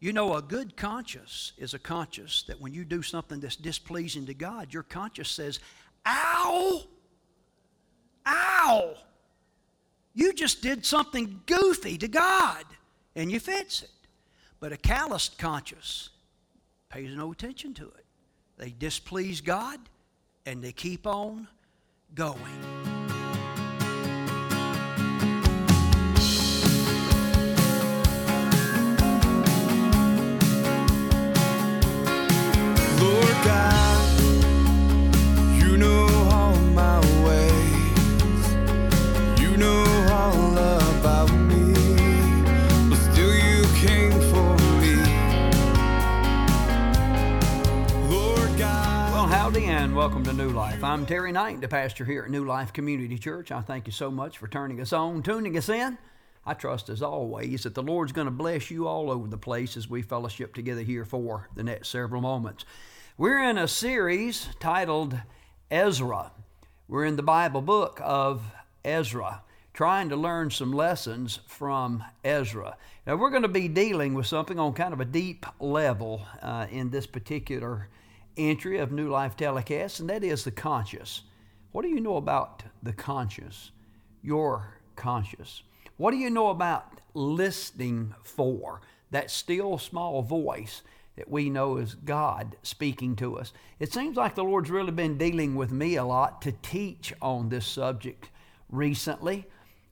You know, a good conscience is a conscience that when you do something that's displeasing to God, your conscience says, Ow! Ow! You just did something goofy to God, and you fix it. But a calloused conscience pays no attention to it. They displease God, and they keep on going. Welcome to New Life. I'm Terry Knight, the pastor here at New Life Community Church. I thank you so much for turning us on, tuning us in. I trust, as always, that the Lord's going to bless you all over the place as we fellowship together here for the next several moments. We're in a series titled Ezra. We're in the Bible book of Ezra, trying to learn some lessons from Ezra. Now, we're going to be dealing with something on kind of a deep level uh, in this particular entry of New Life Telecast, and that is the conscious. What do you know about the conscious? Your conscious. What do you know about listening for? That still small voice that we know is God speaking to us. It seems like the Lord's really been dealing with me a lot to teach on this subject recently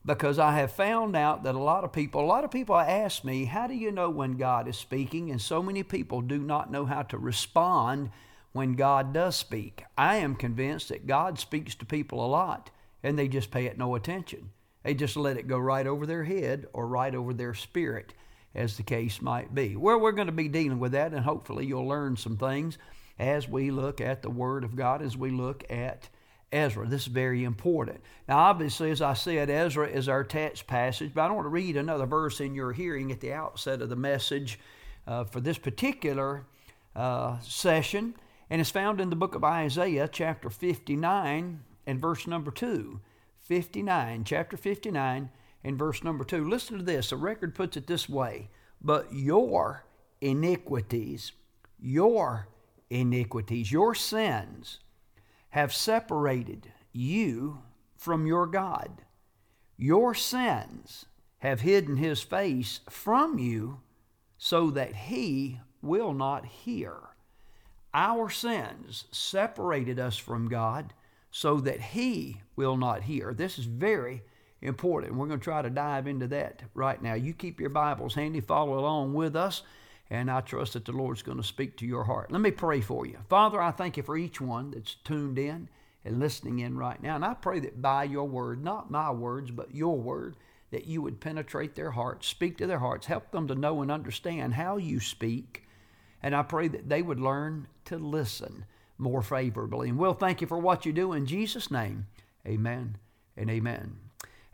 because I have found out that a lot of people, a lot of people ask me, How do you know when God is speaking? And so many people do not know how to respond when God does speak. I am convinced that God speaks to people a lot and they just pay it no attention. They just let it go right over their head or right over their spirit, as the case might be. Well, we're going to be dealing with that, and hopefully you'll learn some things as we look at the Word of God, as we look at Ezra. This is very important. Now, obviously, as I said, Ezra is our text passage, but I want to read another verse in your hearing at the outset of the message uh, for this particular uh, session and it's found in the book of Isaiah, chapter 59, and verse number 2. 59, chapter 59, and verse number 2. Listen to this. The record puts it this way But your iniquities, your iniquities, your sins have separated you from your God. Your sins have hidden his face from you so that he will not hear. Our sins separated us from God so that He will not hear. This is very important. We're going to try to dive into that right now. You keep your Bibles handy, follow along with us, and I trust that the Lord's going to speak to your heart. Let me pray for you. Father, I thank you for each one that's tuned in and listening in right now. And I pray that by your word, not my words, but your word, that you would penetrate their hearts, speak to their hearts, help them to know and understand how you speak and I pray that they would learn to listen more favorably. And we'll thank you for what you do in Jesus' name. Amen and amen.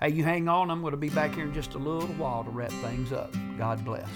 Hey, you hang on. I'm going to be back here in just a little while to wrap things up. God bless.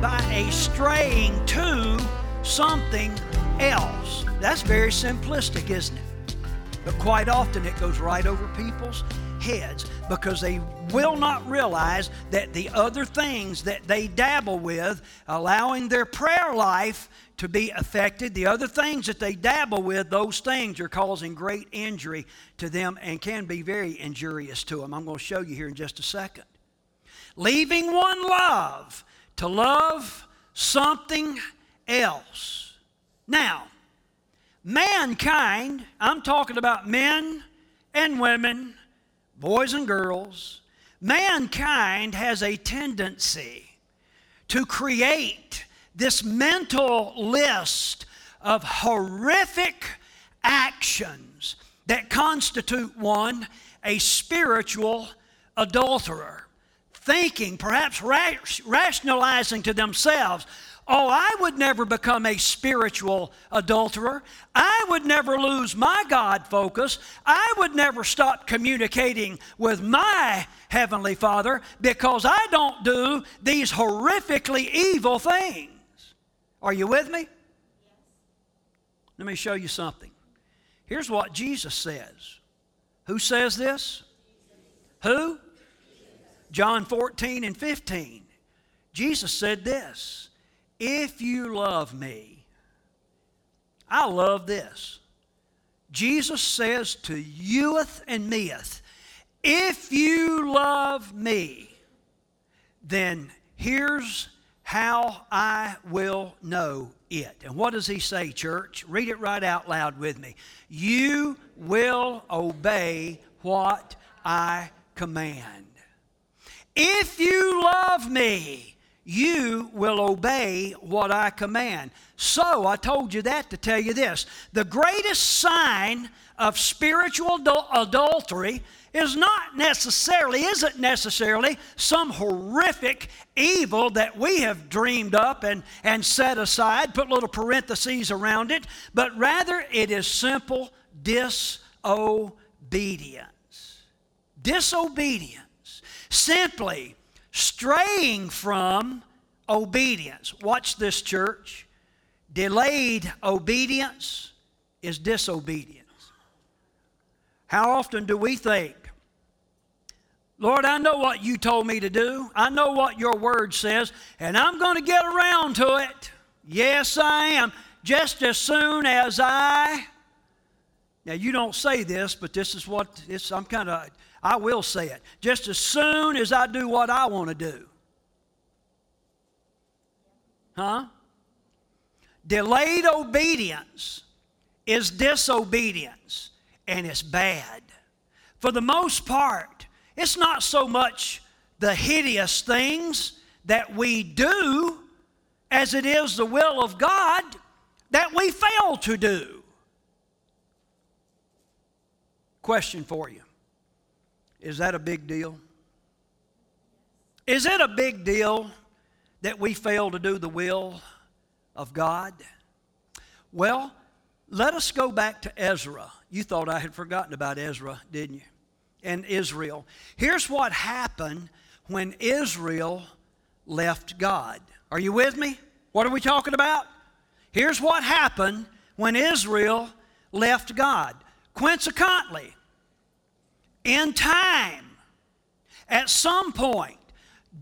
By a straying to something else. That's very simplistic, isn't it? But quite often it goes right over people's heads because they will not realize that the other things that they dabble with, allowing their prayer life to be affected, the other things that they dabble with, those things are causing great injury to them and can be very injurious to them. I'm going to show you here in just a second. Leaving one love to love something else. Now, mankind, I'm talking about men and women boys and girls, mankind has a tendency to create this mental list of horrific actions that constitute one a spiritual adulterer, thinking, perhaps rationalizing to themselves, Oh, I would never become a spiritual adulterer. I would never lose my God focus. I would never stop communicating with my Heavenly Father because I don't do these horrifically evil things. Are you with me? Let me show you something. Here's what Jesus says. Who says this? Who? John 14 and 15. Jesus said this If you love me, I love this. Jesus says to youth and meeth, if you love me, then here's how I will know it. And what does he say, church? Read it right out loud with me. You will obey what I command. If you love me, you will obey what I command. So I told you that to tell you this. The greatest sign of spiritual adultery is not necessarily, isn't necessarily some horrific evil that we have dreamed up and, and set aside, put little parentheses around it, but rather it is simple disobedience. Disobedience. Simply straying from obedience. Watch this, church. Delayed obedience is disobedience. How often do we think, Lord, I know what you told me to do. I know what your word says, and I'm going to get around to it. Yes, I am. Just as soon as I. Now, you don't say this, but this is what I'm kind of, I will say it. Just as soon as I do what I want to do. Huh? Delayed obedience is disobedience, and it's bad. For the most part, it's not so much the hideous things that we do as it is the will of God that we fail to do. Question for you Is that a big deal? Is it a big deal that we fail to do the will of God? Well, let us go back to Ezra. You thought I had forgotten about Ezra, didn't you? and Israel. Here's what happened when Israel left God. Are you with me? What are we talking about? Here's what happened when Israel left God. Consequently, in time, at some point,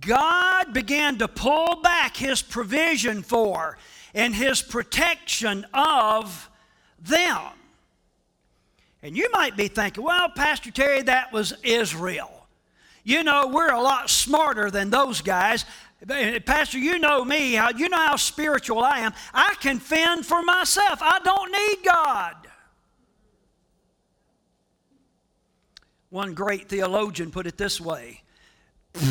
God began to pull back his provision for and his protection of them. And you might be thinking, well, Pastor Terry, that was Israel. You know, we're a lot smarter than those guys. Pastor, you know me, you know how spiritual I am. I can fend for myself, I don't need God. One great theologian put it this way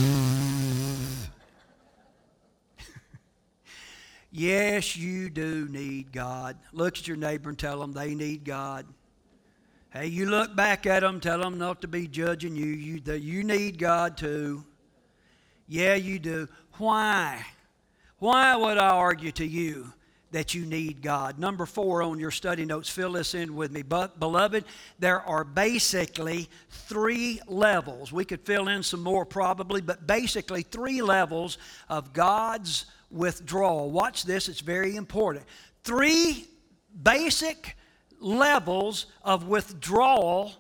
Yes, you do need God. Look at your neighbor and tell them they need God. Hey, you look back at them, tell them not to be judging you. You, that you need God too. Yeah, you do. Why? Why would I argue to you that you need God? Number four on your study notes, fill this in with me. But, beloved, there are basically three levels. We could fill in some more probably, but basically three levels of God's withdrawal. Watch this, it's very important. Three basic levels of withdrawal,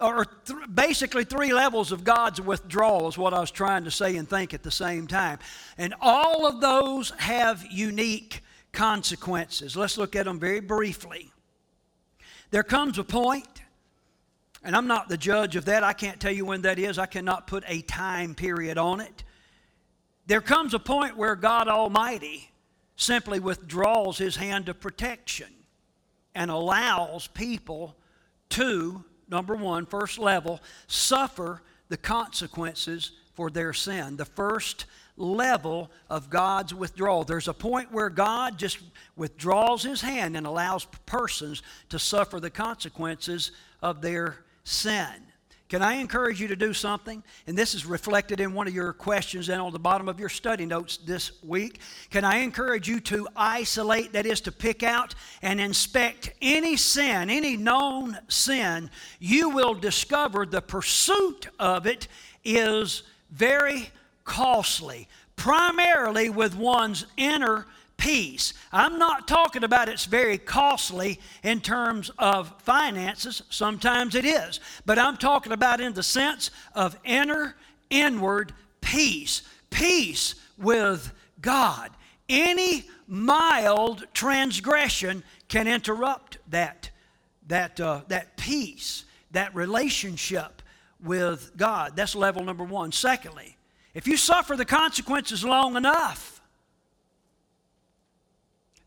or th- basically three levels of God's withdrawal, is what I was trying to say and think at the same time. And all of those have unique consequences. Let's look at them very briefly. There comes a point, and I'm not the judge of that. I can't tell you when that is. I cannot put a time period on it. There comes a point where God Almighty simply withdraws his hand of protection and allows people to, number one, first level, suffer the consequences for their sin. The first level of God's withdrawal. There's a point where God just withdraws his hand and allows persons to suffer the consequences of their sin. Can I encourage you to do something? And this is reflected in one of your questions and on the bottom of your study notes this week. Can I encourage you to isolate, that is, to pick out and inspect any sin, any known sin? You will discover the pursuit of it is very costly, primarily with one's inner peace. I'm not talking about it's very costly in terms of finances. Sometimes it is. But I'm talking about in the sense of inner, inward peace. Peace with God. Any mild transgression can interrupt that, that, uh, that peace, that relationship with God. That's level number one. Secondly, if you suffer the consequences long enough,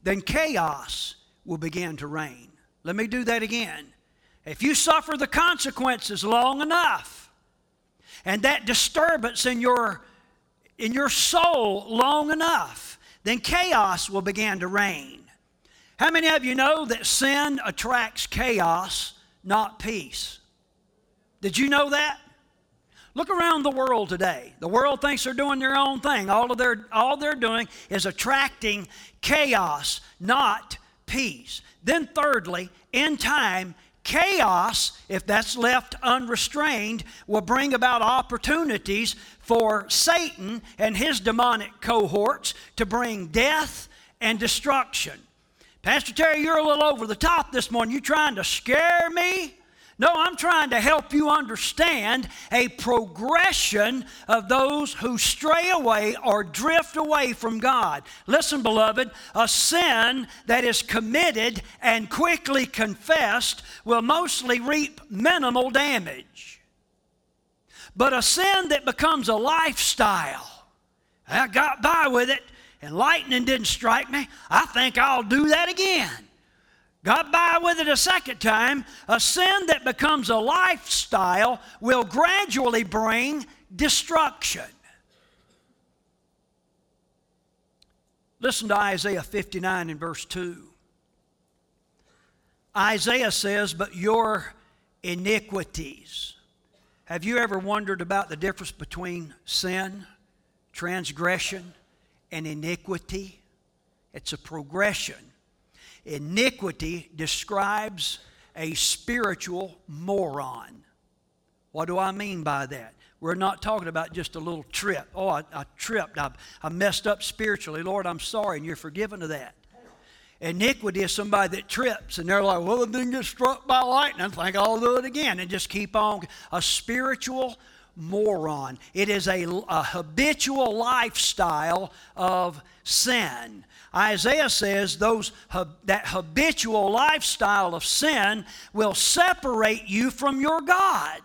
then chaos will begin to reign. Let me do that again. If you suffer the consequences long enough, and that disturbance in your, in your soul long enough, then chaos will begin to reign. How many of you know that sin attracts chaos, not peace? Did you know that? Look around the world today. The world thinks they're doing their own thing. All, of their, all they're doing is attracting chaos, not peace. Then, thirdly, in time, chaos, if that's left unrestrained, will bring about opportunities for Satan and his demonic cohorts to bring death and destruction. Pastor Terry, you're a little over the top this morning. You trying to scare me? No, I'm trying to help you understand a progression of those who stray away or drift away from God. Listen, beloved, a sin that is committed and quickly confessed will mostly reap minimal damage. But a sin that becomes a lifestyle, I got by with it and lightning didn't strike me, I think I'll do that again got by with it a second time, a sin that becomes a lifestyle will gradually bring destruction. Listen to Isaiah 59 and verse 2. Isaiah says, But your iniquities. Have you ever wondered about the difference between sin, transgression, and iniquity? It's a progression Iniquity describes a spiritual moron. What do I mean by that? We're not talking about just a little trip. Oh, I, I tripped. I, I messed up spiritually. Lord, I'm sorry, and you're forgiven of that. Iniquity is somebody that trips and they're like, well, it didn't get struck by lightning. I think I'll do it again and just keep on. A spiritual moron. It is a, a habitual lifestyle of sin. Isaiah says those that habitual lifestyle of sin will separate you from your God.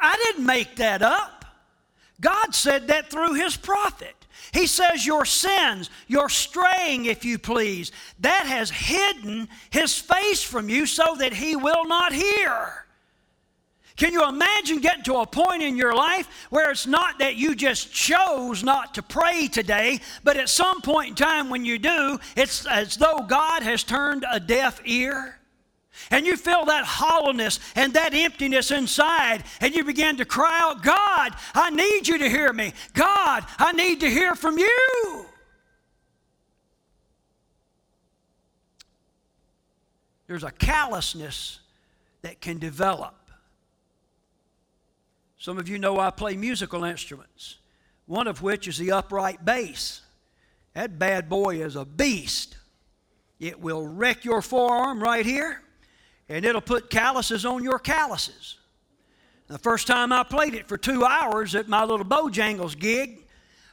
I didn't make that up. God said that through his prophet. He says, Your sins, your straying, if you please, that has hidden his face from you so that he will not hear. Can you imagine getting to a point in your life where it's not that you just chose not to pray today, but at some point in time when you do, it's as though God has turned a deaf ear? And you feel that hollowness and that emptiness inside, and you begin to cry out, God, I need you to hear me. God, I need to hear from you. There's a callousness that can develop some of you know I play musical instruments, one of which is the upright bass. That bad boy is a beast. It will wreck your forearm right here, and it'll put calluses on your calluses. The first time I played it for two hours at my little Bojangles gig,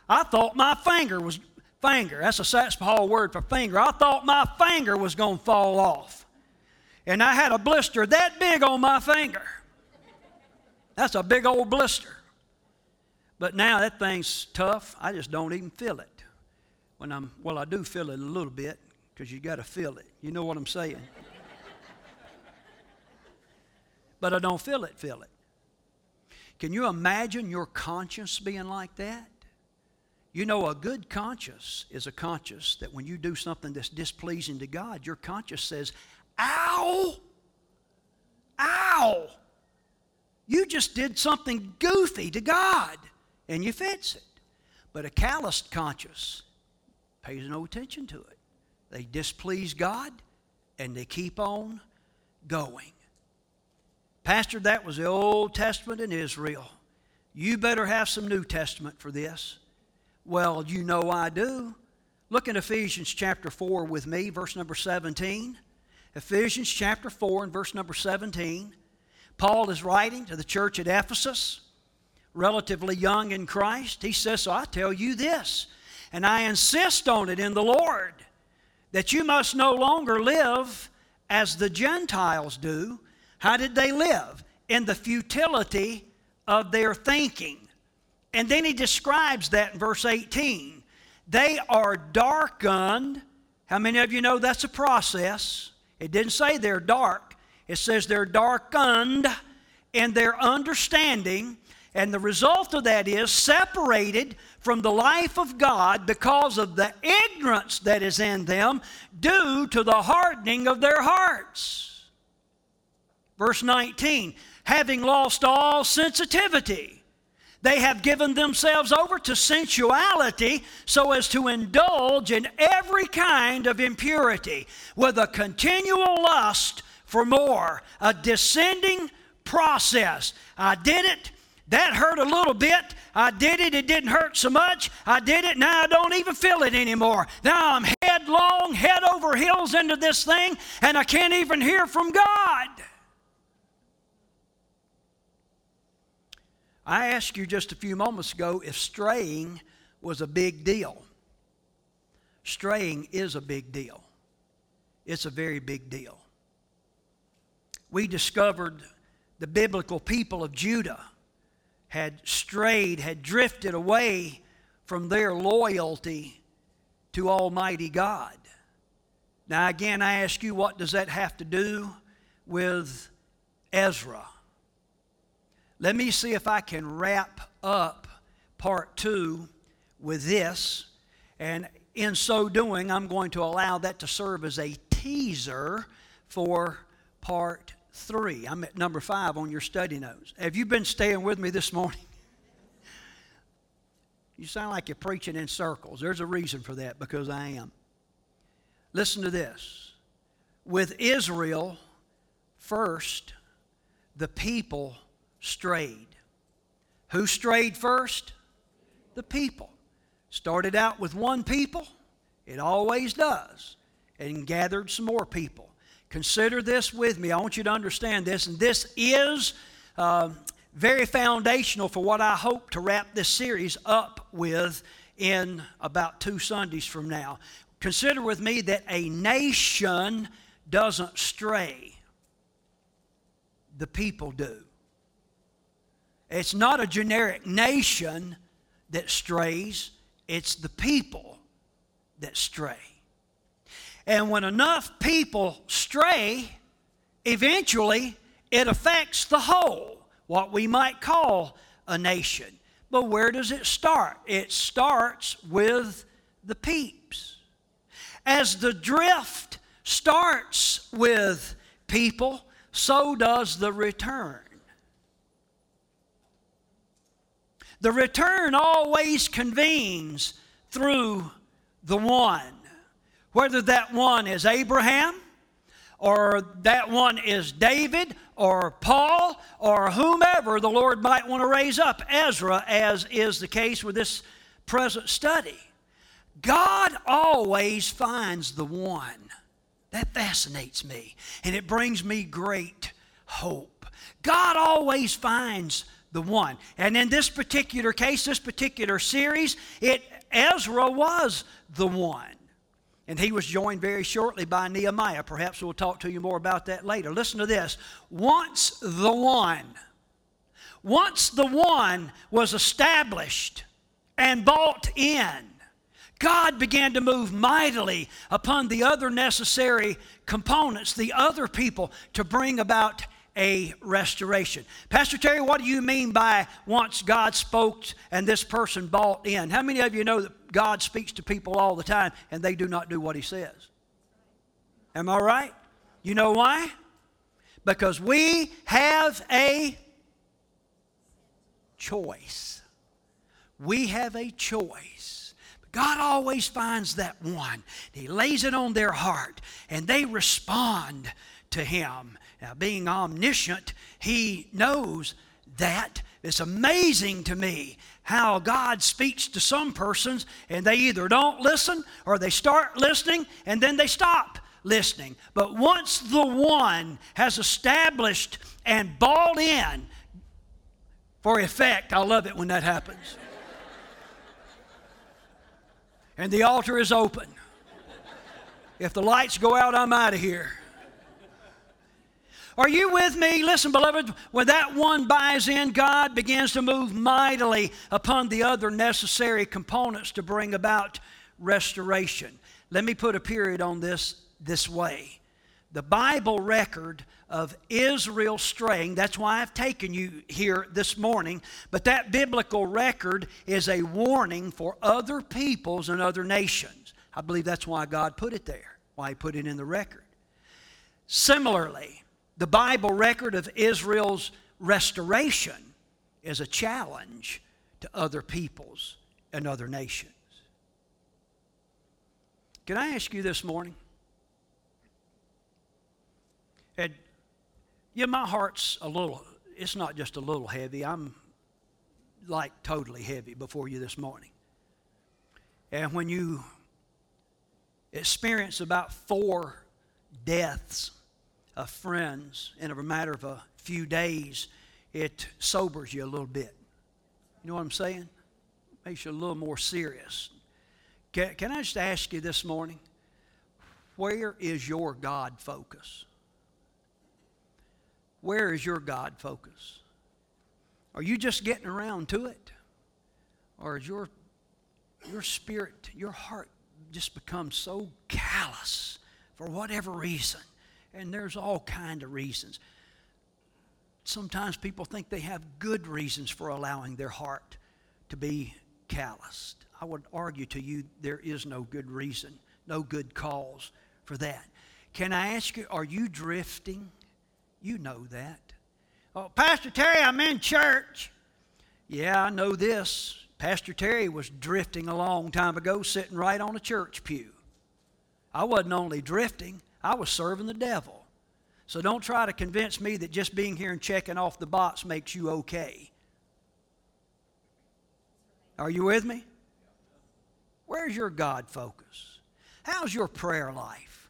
I thought my finger was finger. That's a Satsapahal word for finger. I thought my finger was going to fall off. And I had a blister that big on my finger. That's a big old blister. But now that thing's tough. I just don't even feel it. When I'm, well, I do feel it a little bit because you got to feel it. You know what I'm saying? but I don't feel it, feel it. Can you imagine your conscience being like that? You know, a good conscience is a conscience that when you do something that's displeasing to God, your conscience says, Ow! Ow! You just did something goofy to God and you fix it. But a calloused conscience pays no attention to it. They displease God and they keep on going. Pastor, that was the Old Testament in Israel. You better have some New Testament for this. Well, you know I do. Look at Ephesians chapter 4 with me, verse number 17. Ephesians chapter 4 and verse number 17. Paul is writing to the church at Ephesus, relatively young in Christ. He says, So I tell you this, and I insist on it in the Lord, that you must no longer live as the Gentiles do. How did they live? In the futility of their thinking. And then he describes that in verse 18. They are darkened. How many of you know that's a process? It didn't say they're dark, it says they're darkened in their understanding. And the result of that is separated from the life of God because of the ignorance that is in them due to the hardening of their hearts. Verse 19, having lost all sensitivity they have given themselves over to sensuality so as to indulge in every kind of impurity with a continual lust for more, a descending process. I did it. That hurt a little bit. I did it. It didn't hurt so much. I did it. Now I don't even feel it anymore. Now I'm headlong, head over heels into this thing, and I can't even hear from God. I asked you just a few moments ago if straying was a big deal. Straying is a big deal. It's a very big deal. We discovered the biblical people of Judah had strayed, had drifted away from their loyalty to Almighty God. Now, again, I ask you, what does that have to do with Ezra? Let me see if I can wrap up part two with this. And in so doing, I'm going to allow that to serve as a teaser for part three. I'm at number five on your study notes. Have you been staying with me this morning? You sound like you're preaching in circles. There's a reason for that because I am. Listen to this. With Israel first, the people strayed. Who strayed first? The people. Started out with one people, it always does, and gathered some more people. Consider this with me. I want you to understand this, and this is uh, very foundational for what I hope to wrap this series up with in about two Sundays from now. Consider with me that a nation doesn't stray, the people do. It's not a generic nation that strays, it's the people that stray. And when enough people stray, eventually it affects the whole, what we might call a nation. But where does it start? It starts with the peeps. As the drift starts with people, so does the return. The return always convenes through the one. Whether that one is Abraham, or that one is David, or Paul, or whomever the Lord might want to raise up, Ezra, as is the case with this present study. God always finds the one. That fascinates me, and it brings me great hope. God always finds the one. And in this particular case, this particular series, it Ezra was the one. And he was joined very shortly by Nehemiah. Perhaps we'll talk to you more about that later. Listen to this. Once the one, once the one was established and bought in, God began to move mightily upon the other necessary components, the other people, to bring about a restoration. Pastor Terry, what do you mean by once God spoke and this person bought in? How many of you know that God speaks to people all the time and they do not do what he says? Am I right? You know why? Because we have a choice. We have a choice. God always finds that one. He lays it on their heart and they respond to Him. Now, being omniscient, he knows that It's amazing to me how God speaks to some persons and they either don't listen or they start listening and then they stop listening. But once the one has established and bought in for effect, I love it when that happens. and the altar is open. If the lights go out, I'm out of here. Are you with me? Listen, beloved, when that one buys in, God begins to move mightily upon the other necessary components to bring about restoration. Let me put a period on this this way. The Bible record of Israel straying, that's why I've taken you here this morning, but that biblical record is a warning for other peoples and other nations. I believe that's why God put it there, why He put it in the record. Similarly, the Bible record of Israel's restoration is a challenge to other peoples and other nations. Can I ask you this morning? And yeah, my heart's a little, it's not just a little heavy. I'm like totally heavy before you this morning. And when you experience about four deaths of friends in a matter of a few days, it sobers you a little bit. You know what I'm saying? Makes you a little more serious. Can, can I just ask you this morning, where is your God focus? Where is your God focus? Are you just getting around to it? Or is your, your spirit, your heart just become so callous for whatever reason? And there's all kind of reasons. Sometimes people think they have good reasons for allowing their heart to be calloused. I would argue to you there is no good reason, no good cause for that. Can I ask you, are you drifting? You know that. Oh, Pastor Terry, I'm in church. Yeah, I know this. Pastor Terry was drifting a long time ago, sitting right on a church pew. I wasn't only drifting, I was serving the devil. So don't try to convince me that just being here and checking off the box makes you okay. Are you with me? Where's your God focus? How's your prayer life?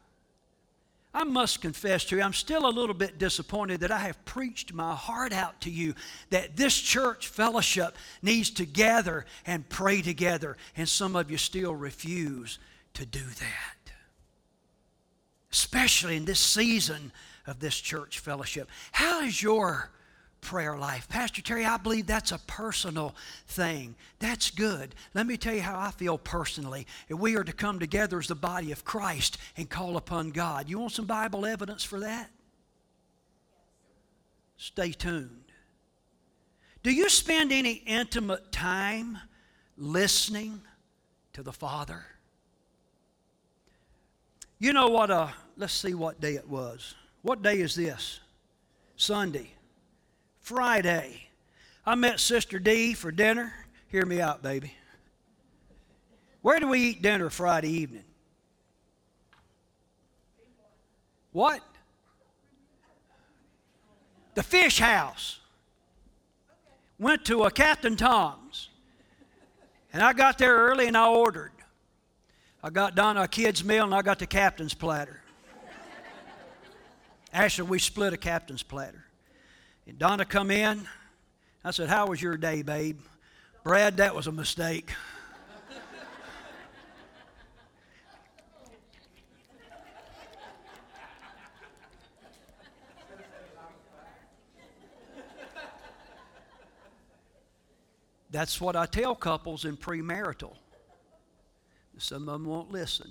I must confess to you, I'm still a little bit disappointed that I have preached my heart out to you that this church fellowship needs to gather and pray together, and some of you still refuse to do that. Especially in this season of this church fellowship. How is your prayer life. Pastor Terry, I believe that's a personal thing. That's good. Let me tell you how I feel personally. If we are to come together as the body of Christ and call upon God, you want some Bible evidence for that? Stay tuned. Do you spend any intimate time listening to the Father? You know what, uh, let's see what day it was. What day is this? Sunday. Friday. I met Sister D for dinner. Hear me out, baby. Where do we eat dinner Friday evening? What? The fish house. Went to a Captain Tom's. And I got there early and I ordered. I got Donna a kid's meal and I got the captain's platter. Actually, we split a captain's platter. And Donna come in. I said, How was your day, babe? Brad, that was a mistake. That's what I tell couples in premarital. Some of them won't listen.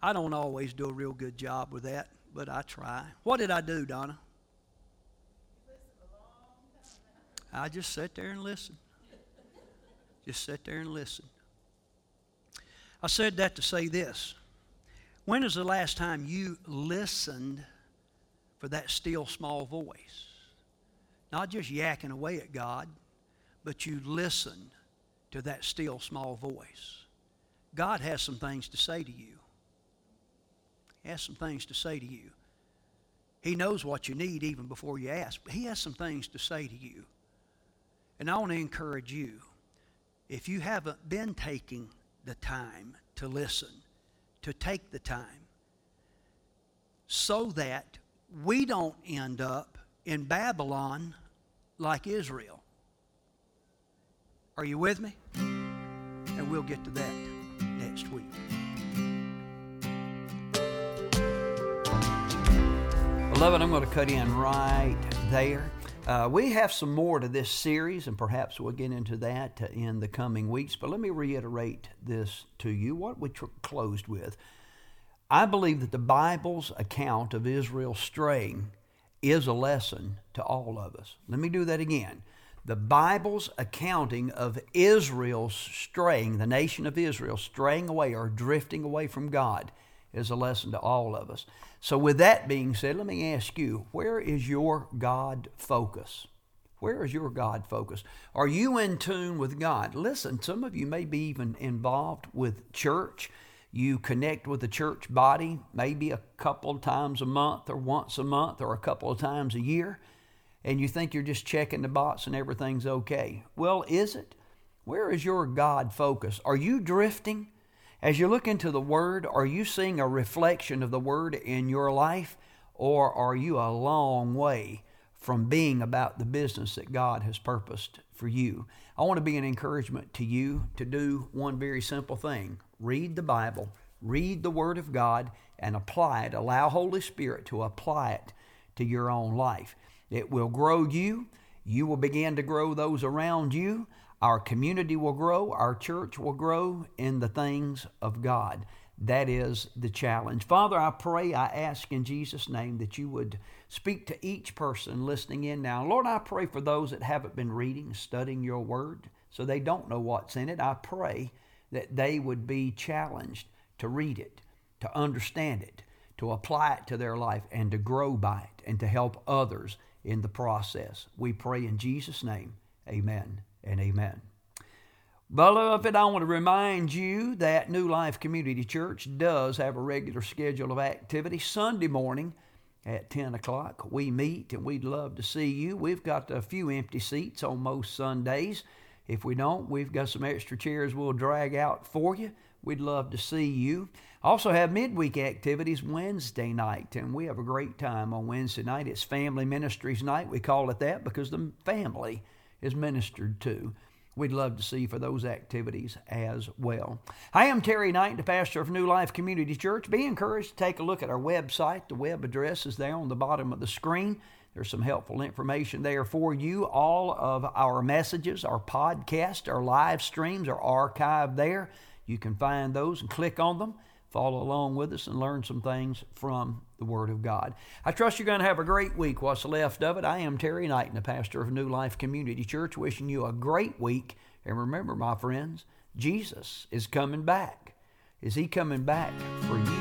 I don't always do a real good job with that, but I try. What did I do, Donna? I just sat there and listened. Just sit there and listen. I said that to say this. When is the last time you listened for that still small voice? Not just yakking away at God, but you listened to that still small voice. God has some things to say to you. Has some things to say to you. He knows what you need even before you ask, but He has some things to say to you. And I want to encourage you if you haven't been taking the time to listen, to take the time, so that we don't end up in Babylon like Israel. Are you with me? And we'll get to that next week. Beloved, I'm going to cut in right there. Uh, we have some more to this series, and perhaps we'll get into that in the coming weeks. But let me reiterate this to you what we tr- closed with. I believe that the Bible's account of Israel straying is a lesson to all of us. Let me do that again. The Bible's accounting of Israel's straying, the nation of Israel straying away or drifting away from God, is a lesson to all of us. So, with that being said, let me ask you where is your God focus? Where is your God focus? Are you in tune with God? Listen, some of you may be even involved with church. You connect with the church body maybe a couple times a month or once a month or a couple of times a year, and you think you're just checking the box and everything's okay. Well, is it? Where is your God focus? Are you drifting? As you look into the Word, are you seeing a reflection of the Word in your life, or are you a long way from being about the business that God has purposed for you? I want to be an encouragement to you to do one very simple thing read the Bible, read the Word of God, and apply it. Allow Holy Spirit to apply it to your own life. It will grow you. You will begin to grow those around you. Our community will grow, our church will grow in the things of God. That is the challenge. Father, I pray, I ask in Jesus' name that you would speak to each person listening in now. Lord, I pray for those that haven't been reading, studying your word, so they don't know what's in it. I pray that they would be challenged to read it, to understand it, to apply it to their life, and to grow by it, and to help others in the process. We pray in Jesus' name. Amen and amen. Beloved, I want to remind you that New Life Community Church does have a regular schedule of activity. Sunday morning at 10 o'clock, we meet and we'd love to see you. We've got a few empty seats on most Sundays. If we don't, we've got some extra chairs we'll drag out for you. We'd love to see you. Also have midweek activities Wednesday night, and we have a great time on Wednesday night. It's Family Ministries Night. We call it that because the family is ministered to. We'd love to see for those activities as well. I am Terry Knight, the pastor of New Life Community Church. Be encouraged to take a look at our website. The web address is there on the bottom of the screen. There's some helpful information there for you. All of our messages, our podcast, our live streams are archived there. You can find those and click on them follow along with us and learn some things from the Word of God. I trust you're going to have a great week. What's left of it? I am Terry Knight, the pastor of New Life Community Church, wishing you a great week. And remember, my friends, Jesus is coming back. Is He coming back for you?